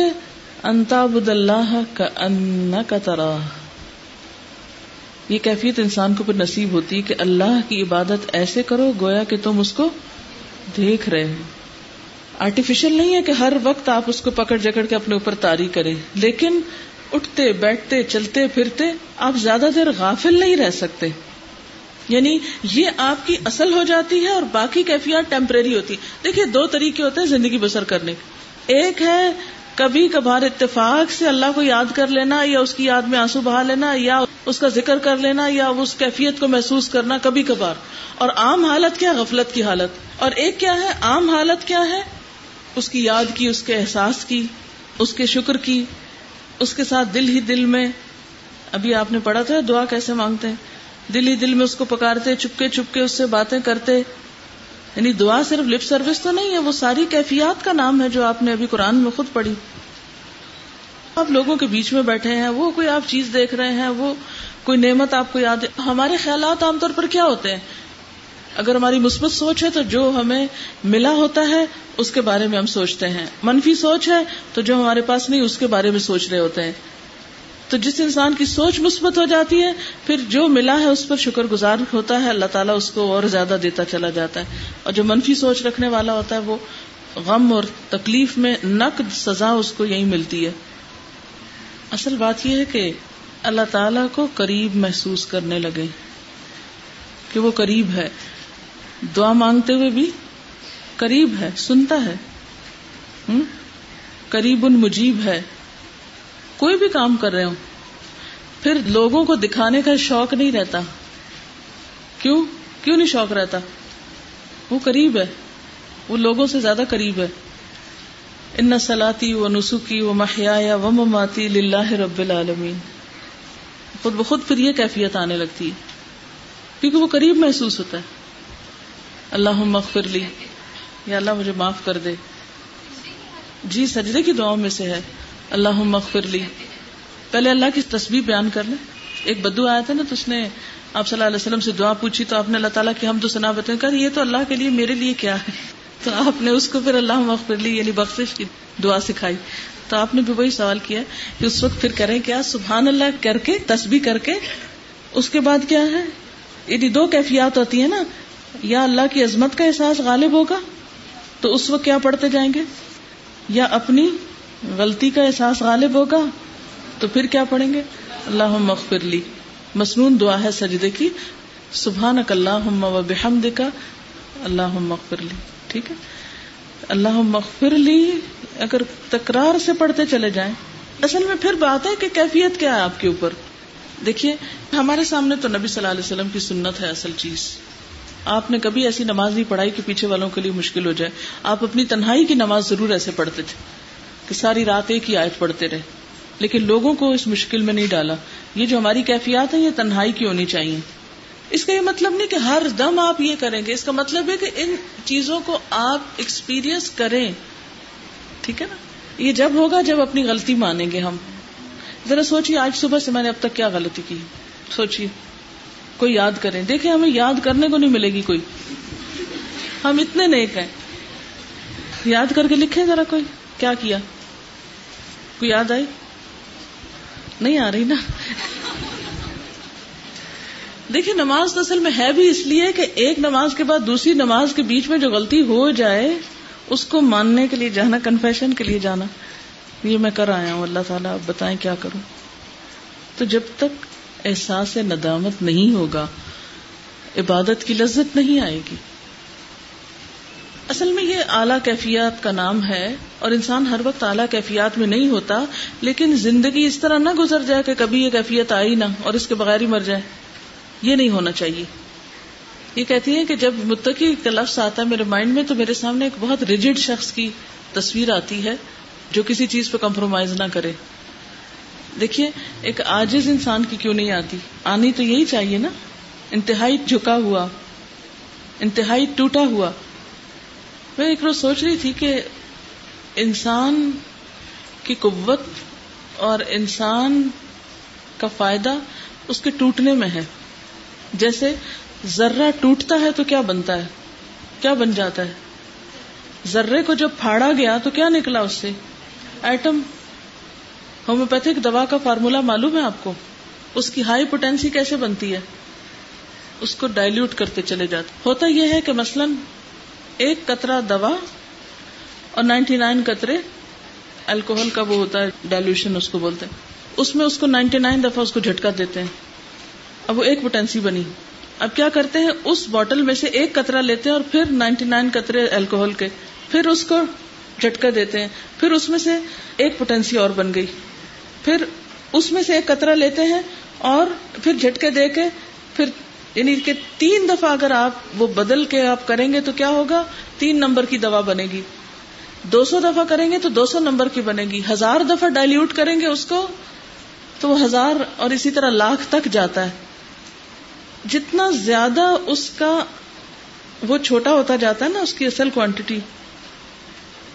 انتاب اللہ کا ان کا طرح یہ کیفیت انسان کو پھر نصیب ہوتی ہے کہ اللہ کی عبادت ایسے کرو گویا کہ تم اس کو دیکھ رہے آرٹیفیشل نہیں ہے کہ ہر وقت آپ اس کو پکڑ جکڑ کے اپنے اوپر تاری کریں، لیکن اٹھتے، بیٹھتے، چلتے، پھرتے آپ زیادہ دیر غافل نہیں رہ سکتے۔ یعنی یہ آپ کی اصل ہو جاتی ہے اور باقی کیفیات ٹیمپرری ہوتی۔ دیکھیے دو طریقے ہوتے ہیں زندگی بسر کرنے۔ ایک ہے کبھی کبھار اتفاق سے اللہ کو یاد کر لینا یا اس کی یاد میں آنسو بہا لینا یا اس کا ذکر کر لینا یا اس کیفیت کو محسوس کرنا کبھی کبھار۔ اور عام حالت کیا غفلت کی حالت۔ اور ایک کیا ہے؟ عام حالت کیا ہے؟ اس کی یاد کی، اس کے احساس کی، اس کے شکر کی، اس کے ساتھ دل ہی دل میں۔ ابھی آپ نے پڑھا تھا، دعا کیسے مانگتے ہیں؟ دل ہی دل میں اس کو پکارتے، چپکے چپکے اس سے باتیں کرتے۔ یعنی دعا صرف لپ سروس تو نہیں ہے، وہ ساری کیفیات کا نام ہے جو آپ نے ابھی قرآن میں خود پڑھی۔ آپ لوگوں کے بیچ میں بیٹھے ہیں، وہ کوئی آپ چیز دیکھ رہے ہیں، وہ کوئی نعمت آپ کو یاد ہے۔ ہمارے خیالات عام طور پر کیا ہوتے ہیں؟ اگر ہماری مثبت سوچ ہے تو جو ہمیں ملا ہوتا ہے، اس کے بارے میں ہم سوچتے ہیں۔ منفی سوچ ہے تو جو ہمارے پاس نہیں، اس کے بارے میں سوچ رہے ہوتے ہیں۔ تو جس انسان کی سوچ مثبت ہو جاتی ہے، پھر جو ملا ہے اس پر شکر گزار ہوتا ہے، اللہ تعالیٰ اس کو اور زیادہ دیتا چلا جاتا ہے۔ اور جو منفی سوچ رکھنے والا ہوتا ہے، وہ غم اور تکلیف میں نقد سزا اس کو یہی ملتی ہے۔ اصل بات یہ ہے کہ اللہ تعالی کو قریب محسوس کرنے لگے۔ کہ وہ قریب ہے۔ دعا مانگتے ہوئے بھی قریب ہے، سنتا ہے۔ قریب ان مجیب ہے۔ کوئی بھی کام کر رہے ہو پھر لوگوں کو دکھانے کا شوق نہیں رہتا۔ کیوں؟ کیوں نہیں شوق رہتا؟ وہ قریب ہے، وہ لوگوں سے زیادہ قریب ہے۔ ان سلاتی و نسخی و محیا و مماتی لاہ رب العالمین خود بخود پھر یہ کیفیت آنے لگتی ہے، کیونکہ وہ قریب محسوس ہوتا ہے۔ اللہ مغفر لی۔ یا اللہ مجھے معاف کر دے۔ جی سجدے کی دعاؤں میں سے ہے۔ اللہ مغفر لی۔ پہلے اللہ کی تصویر بیان کر لیں۔ ایک بدو آیا تھا نا تو اس نے آپ صلی اللہ علیہ وسلم سے دعا پوچھی تو آپ نے اللہ تعالیٰ کی ہم تو سنا بتائیں کر یہ تو اللہ کے لیے میرے لیے کیا ہے؟ تو آپ نے اس کو پھر اللہ مغفر لی یعنی بخش کی دعا سکھائی۔ تو آپ نے بھی وہی سوال کیا کہ اس وقت پھر کریں کیا؟ سبحان اللہ کر کے، تسبیح کر کے۔ اس کے بعد کیا ہے؟ یعنی دو کیفیات ہوتی ہیں نا۔ یا اللہ کی عظمت کا احساس غالب ہوگا تو اس وقت کیا پڑھتے جائیں گے؟ یا اپنی غلطی کا احساس غالب ہوگا تو پھر کیا پڑھیں گے؟ اللہ مغفر لی۔ مصنون دعا ہے سجدے کی۔ سبحان اللہ و بحمد کا اللہ مغفر لی۔ ٹھیک ہے؟ اللہ مغفر لی۔ اگر تکرار سے پڑھتے چلے جائیں۔ اصل میں پھر بات ہے کہ کیفیت کیا ہے آپ کے اوپر۔ دیکھیے، ہمارے سامنے تو نبی صلی اللہ علیہ وسلم کی سنت ہے اصل چیز۔ آپ نے کبھی ایسی نماز نہیں پڑھائی کہ پیچھے والوں کے لیے مشکل ہو جائے۔ آپ اپنی تنہائی کی نماز ضرور ایسے پڑھتے تھے۔ کہ ساری رات ایک ہی آیت پڑھتے رہے۔ لیکن لوگوں کو اس مشکل میں نہیں ڈالا۔ یہ جو ہماری کیفیات ہیں، یہ تنہائی کی ہونی چاہیے۔ اس کا یہ مطلب نہیں کہ ہر دم آپ یہ کریں گے۔ اس کا مطلب ہے کہ ان چیزوں کو آپ ایکسپیرئنس کریں۔ ٹھیک ہے نا؟ یہ جب ہوگا، جب اپنی غلطی مانیں گے ہم۔ ذرا سوچیے، آج صبح سے میں نے اب تک کیا غلطی کی؟ سوچیے۔ کوئی یاد کریں۔ دیکھیں، ہمیں یاد کرنے کو نہیں ملے گی کوئی۔ ہم اتنے نیک ہیں۔ یاد کر کے لکھیں ذرا کوئی۔ کیا کیا؟ کوئی یاد آئی؟ نہیں آ رہی نا۔ دیکھیے، نماز تو اصل میں ہے بھی اس لیے کہ ایک نماز کے بعد دوسری نماز کے بیچ میں جو غلطی ہو جائے، اس کو ماننے کے لیے جانا کنفیشن کے لیے جانا۔ یہ میں کر آیا ہوں، اللہ تعالیٰ آپ بتائیں کیا کروں۔ تو جب تک احساس ندامت نہیں ہوگا، عبادت کی لذت نہیں آئے گی۔ اصل میں یہ اعلیٰ کیفیات کا نام ہے اور انسان ہر وقت اعلیٰ کیفیات میں نہیں ہوتا، لیکن زندگی اس طرح نہ گزر جائے کہ کبھی یہ کیفیت آئی نہ اور اس کے بغیر ہی مر جائے۔ یہ نہیں ہونا چاہیے۔ یہ کہتی ہے کہ جب متقی کا لفظ آتا ہے میرے مائنڈ میں تو میرے سامنے ایک بہت ریجڈ شخص کی تصویر آتی ہے جو کسی چیز پہ کمپرومائز نہ کرے۔ دیکھیے، ایک آجز انسان کی کیوں نہیں آتی؟ آنی تو یہی چاہیے نا۔ انتہائی جھکا ہوا، انتہائی ٹوٹا ہوا۔ میں ایک روز سوچ رہی تھی کہ انسان کی قوت اور انسان کا فائدہ اس کے ٹوٹنے میں ہے۔ جیسے ذرہ ٹوٹتا ہے تو کیا بنتا ہے؟ کیا بن جاتا ہے؟ ذرے کو جب پھاڑا گیا تو کیا نکلا اس سے؟ ایٹم۔ ہومیوپیتھک دوا کا فارمولا معلوم ہے آپ کو؟ اس کی ہائی پوٹینسی کیسے بنتی ہے؟ اس کو ڈائلوٹ کرتے چلے جاتے۔ ہوتا یہ ہے کہ مثلاً ایک قطرہ دوا اور نائنٹی نائن قطرے الکوہل کا وہ ہوتا ہے ڈائلوشن اس کو بولتے ہیں۔ اس میں اس کو نائنٹی نائن دفعہ اس کو جھٹکا دیتے ہیں۔ اب وہ ایک پوٹینسی بنی۔ اب کیا کرتے ہیں؟ اس بوٹل میں سے ایک قطرہ لیتے ہیں اور پھر نائنٹی نائن قطرے الکوہل کے پھر اس کو جھٹکا دیتے ہیں۔ پھر اس میں سے ایک پوٹینسی اور بن گئی۔ پھر اس میں سے ایک قطرہ لیتے ہیں اور پھر جھٹکے دے کے پھر یعنی کہ تین دفعہ اگر آپ وہ بدل کے آپ کریں گے تو کیا ہوگا؟ تین نمبر کی دوا بنے گی۔ دو سو دفعہ کریں گے تو دو سو نمبر کی بنے گی۔ ہزار دفعہ ڈائلوٹ کریں گے اس کو تو وہ ہزار اور اسی طرح لاکھ تک جاتا ہے۔ جتنا زیادہ اس کا وہ چھوٹا ہوتا جاتا ہے نا، اس کی اصل کوانٹٹی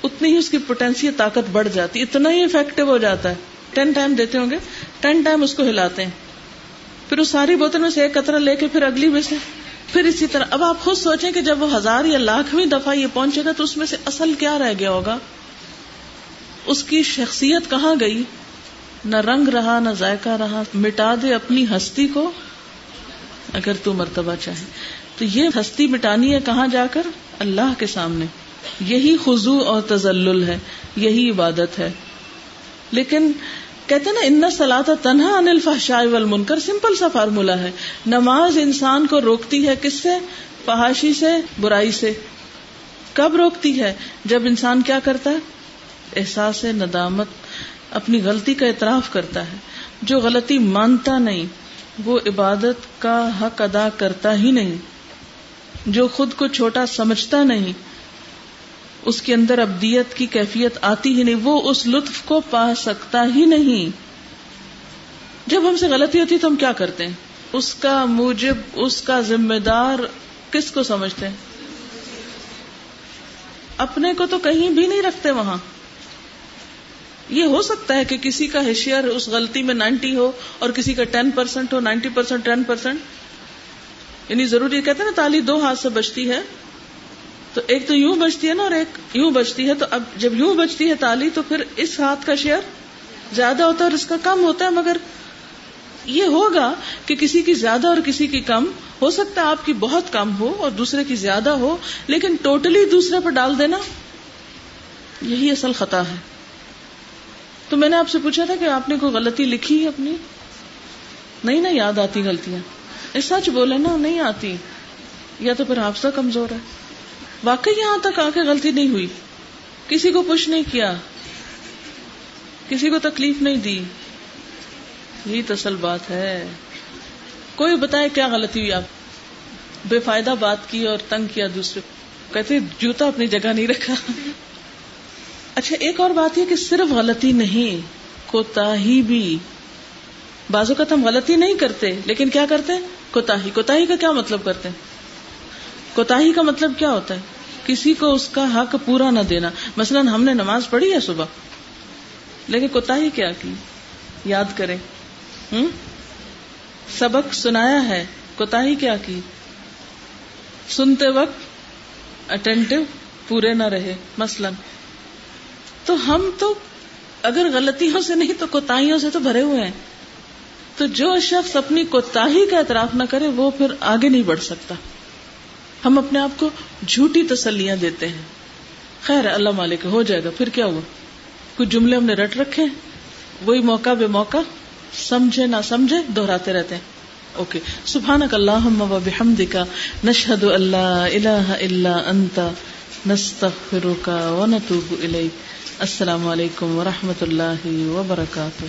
اتنی ہی اس کی پوٹینسی طاقت بڑھ جاتی، اتنا ہی افیکٹو ہو جاتا ہے۔ ٹین ٹائم دیتے ہوں گے ٹین ٹائم اس کو ہلاتے ہیں۔ پھر اس ساری بوتل میں سے ایک قطرہ لے کے پھر اگلی میں سے پھر اسی طرح۔ اب آپ خود سوچیں کہ جب وہ ہزار یا لاکھویں دفعہ یہ پہنچے گا تو اس میں سے اصل کیا رہ گیا ہوگا؟ اس کی شخصیت کہاں گئی؟ نہ رنگ رہا، نہ ذائقہ رہا۔ مٹا دے اپنی ہستی کو اگر تو مرتبہ چاہے۔ تو یہ ہستی مٹانی ہے کہاں جا کر؟ اللہ کے سامنے۔ یہی خزو اور تزل ہے، یہی عبادت ہے۔ لیکن کہتے نا ان سلاط تنہا انل فحشاء والمنکر سمپل سا فارمولا ہے۔ نماز انسان کو روکتی ہے کس سے؟ فحاشی سے، برائی سے۔ کب روکتی ہے؟ جب انسان کیا کرتا ہے؟ احساس، ندامت، اپنی غلطی کا اعتراف کرتا ہے۔ جو غلطی مانتا نہیں، وہ عبادت کا حق ادا کرتا ہی نہیں۔ جو خود کو چھوٹا سمجھتا نہیں اس کے اندر ابدیت کی کیفیت آتی ہی نہیں، وہ اس لطف کو پا سکتا ہی نہیں۔ جب ہم سے غلطی ہوتی تو ہم کیا کرتے ہیں؟ اس کا موجب، اس کا ذمہ دار کس کو سمجھتے ہیں؟ اپنے کو تو کہیں بھی نہیں رکھتے وہاں۔ یہ ہو سکتا ہے کہ کسی کا ہیشیئر اس غلطی میں نائنٹی ہو اور کسی کا ٹین پرسینٹ ہو نائنٹی پرسینٹ ٹین پرسینٹ یعنی ضروری کہتے ہیں نا، تالی دو ہاتھ سے بچتی ہے۔ تو ایک تو یوں بچتی ہے نا اور ایک یوں بچتی ہے، تو اب جب یوں بچتی ہے تالی تو پھر اس ہاتھ کا شیئر زیادہ ہوتا ہے اور اس کا کم ہوتا ہے، مگر یہ ہوگا کہ کسی کی زیادہ اور کسی کی کم، ہو سکتا ہے آپ کی بہت کم ہو اور دوسرے کی زیادہ ہو، لیکن ٹوٹلی دوسرے پر ڈال دینا یہی اصل خطا ہے۔ تو میں نے آپ سے پوچھا تھا کہ آپ نے کوئی غلطی لکھی ہے اپنی؟ نہیں نا یاد آتی غلطیاں۔ سچ بولے نا، نہیں آتی۔ یا تو پھر حافظہ کمزور ہے۔ واقعی یہاں تک آ کے غلطی نہیں ہوئی۔ کسی کو پوچھ نہیں کیا۔ کسی کو تکلیف نہیں دی۔ یہی تو اصل بات ہے۔ کوئی بتائے کیا غلطی ہوئی آپ؟ بے فائدہ بات کی اور تنگ کیا دوسرے کہتے جوتا اپنی جگہ نہیں رکھا۔ اچھا ایک اور بات یہ کہ صرف غلطی نہیں، کوتا ہی بھی۔ بازو کا ہم غلطی نہیں کرتے، لیکن کیا کرتے کوتا ہی۔ کوتا ہی کا کیا مطلب کرتے کوتا ہی کا مطلب کیا ہوتا ہے؟ کسی کو اس کا حق پورا نہ دینا۔ مثلا ہم نے نماز پڑھی ہے صبح، لیکن کوتا ہی کیا کی؟ یاد کرے ہوں سبق سنایا ہے کوتا ہی کیا کی؟ سنتے وقت اٹینٹو پورے نہ رہے، مثلا۔ تو ہم تو اگر غلطیوں سے نہیں تو کوتاہیوں سے تو بھرے ہوئے ہیں۔ تو جو شخص اپنی کوتا کا اعتراف نہ کرے، وہ پھر آگے نہیں بڑھ سکتا۔ ہم اپنے آپ کو جھوٹی تسلیاں دیتے ہیں۔ خیر، اللہ مالک، ہو جائے گا، پھر کیا ہوا؟ کچھ جملے ہم نے رٹ رکھے وہی موقع بے موقع، سمجھے نہ سمجھے، دہراتے رہتے ہیں۔ اوکے سبحان اللہ کا نشہد اللہ اللہ اللہ انتا نستغفرک ونتوب الیک۔ السلام علیکم ورحمۃ اللہ وبرکاتہ۔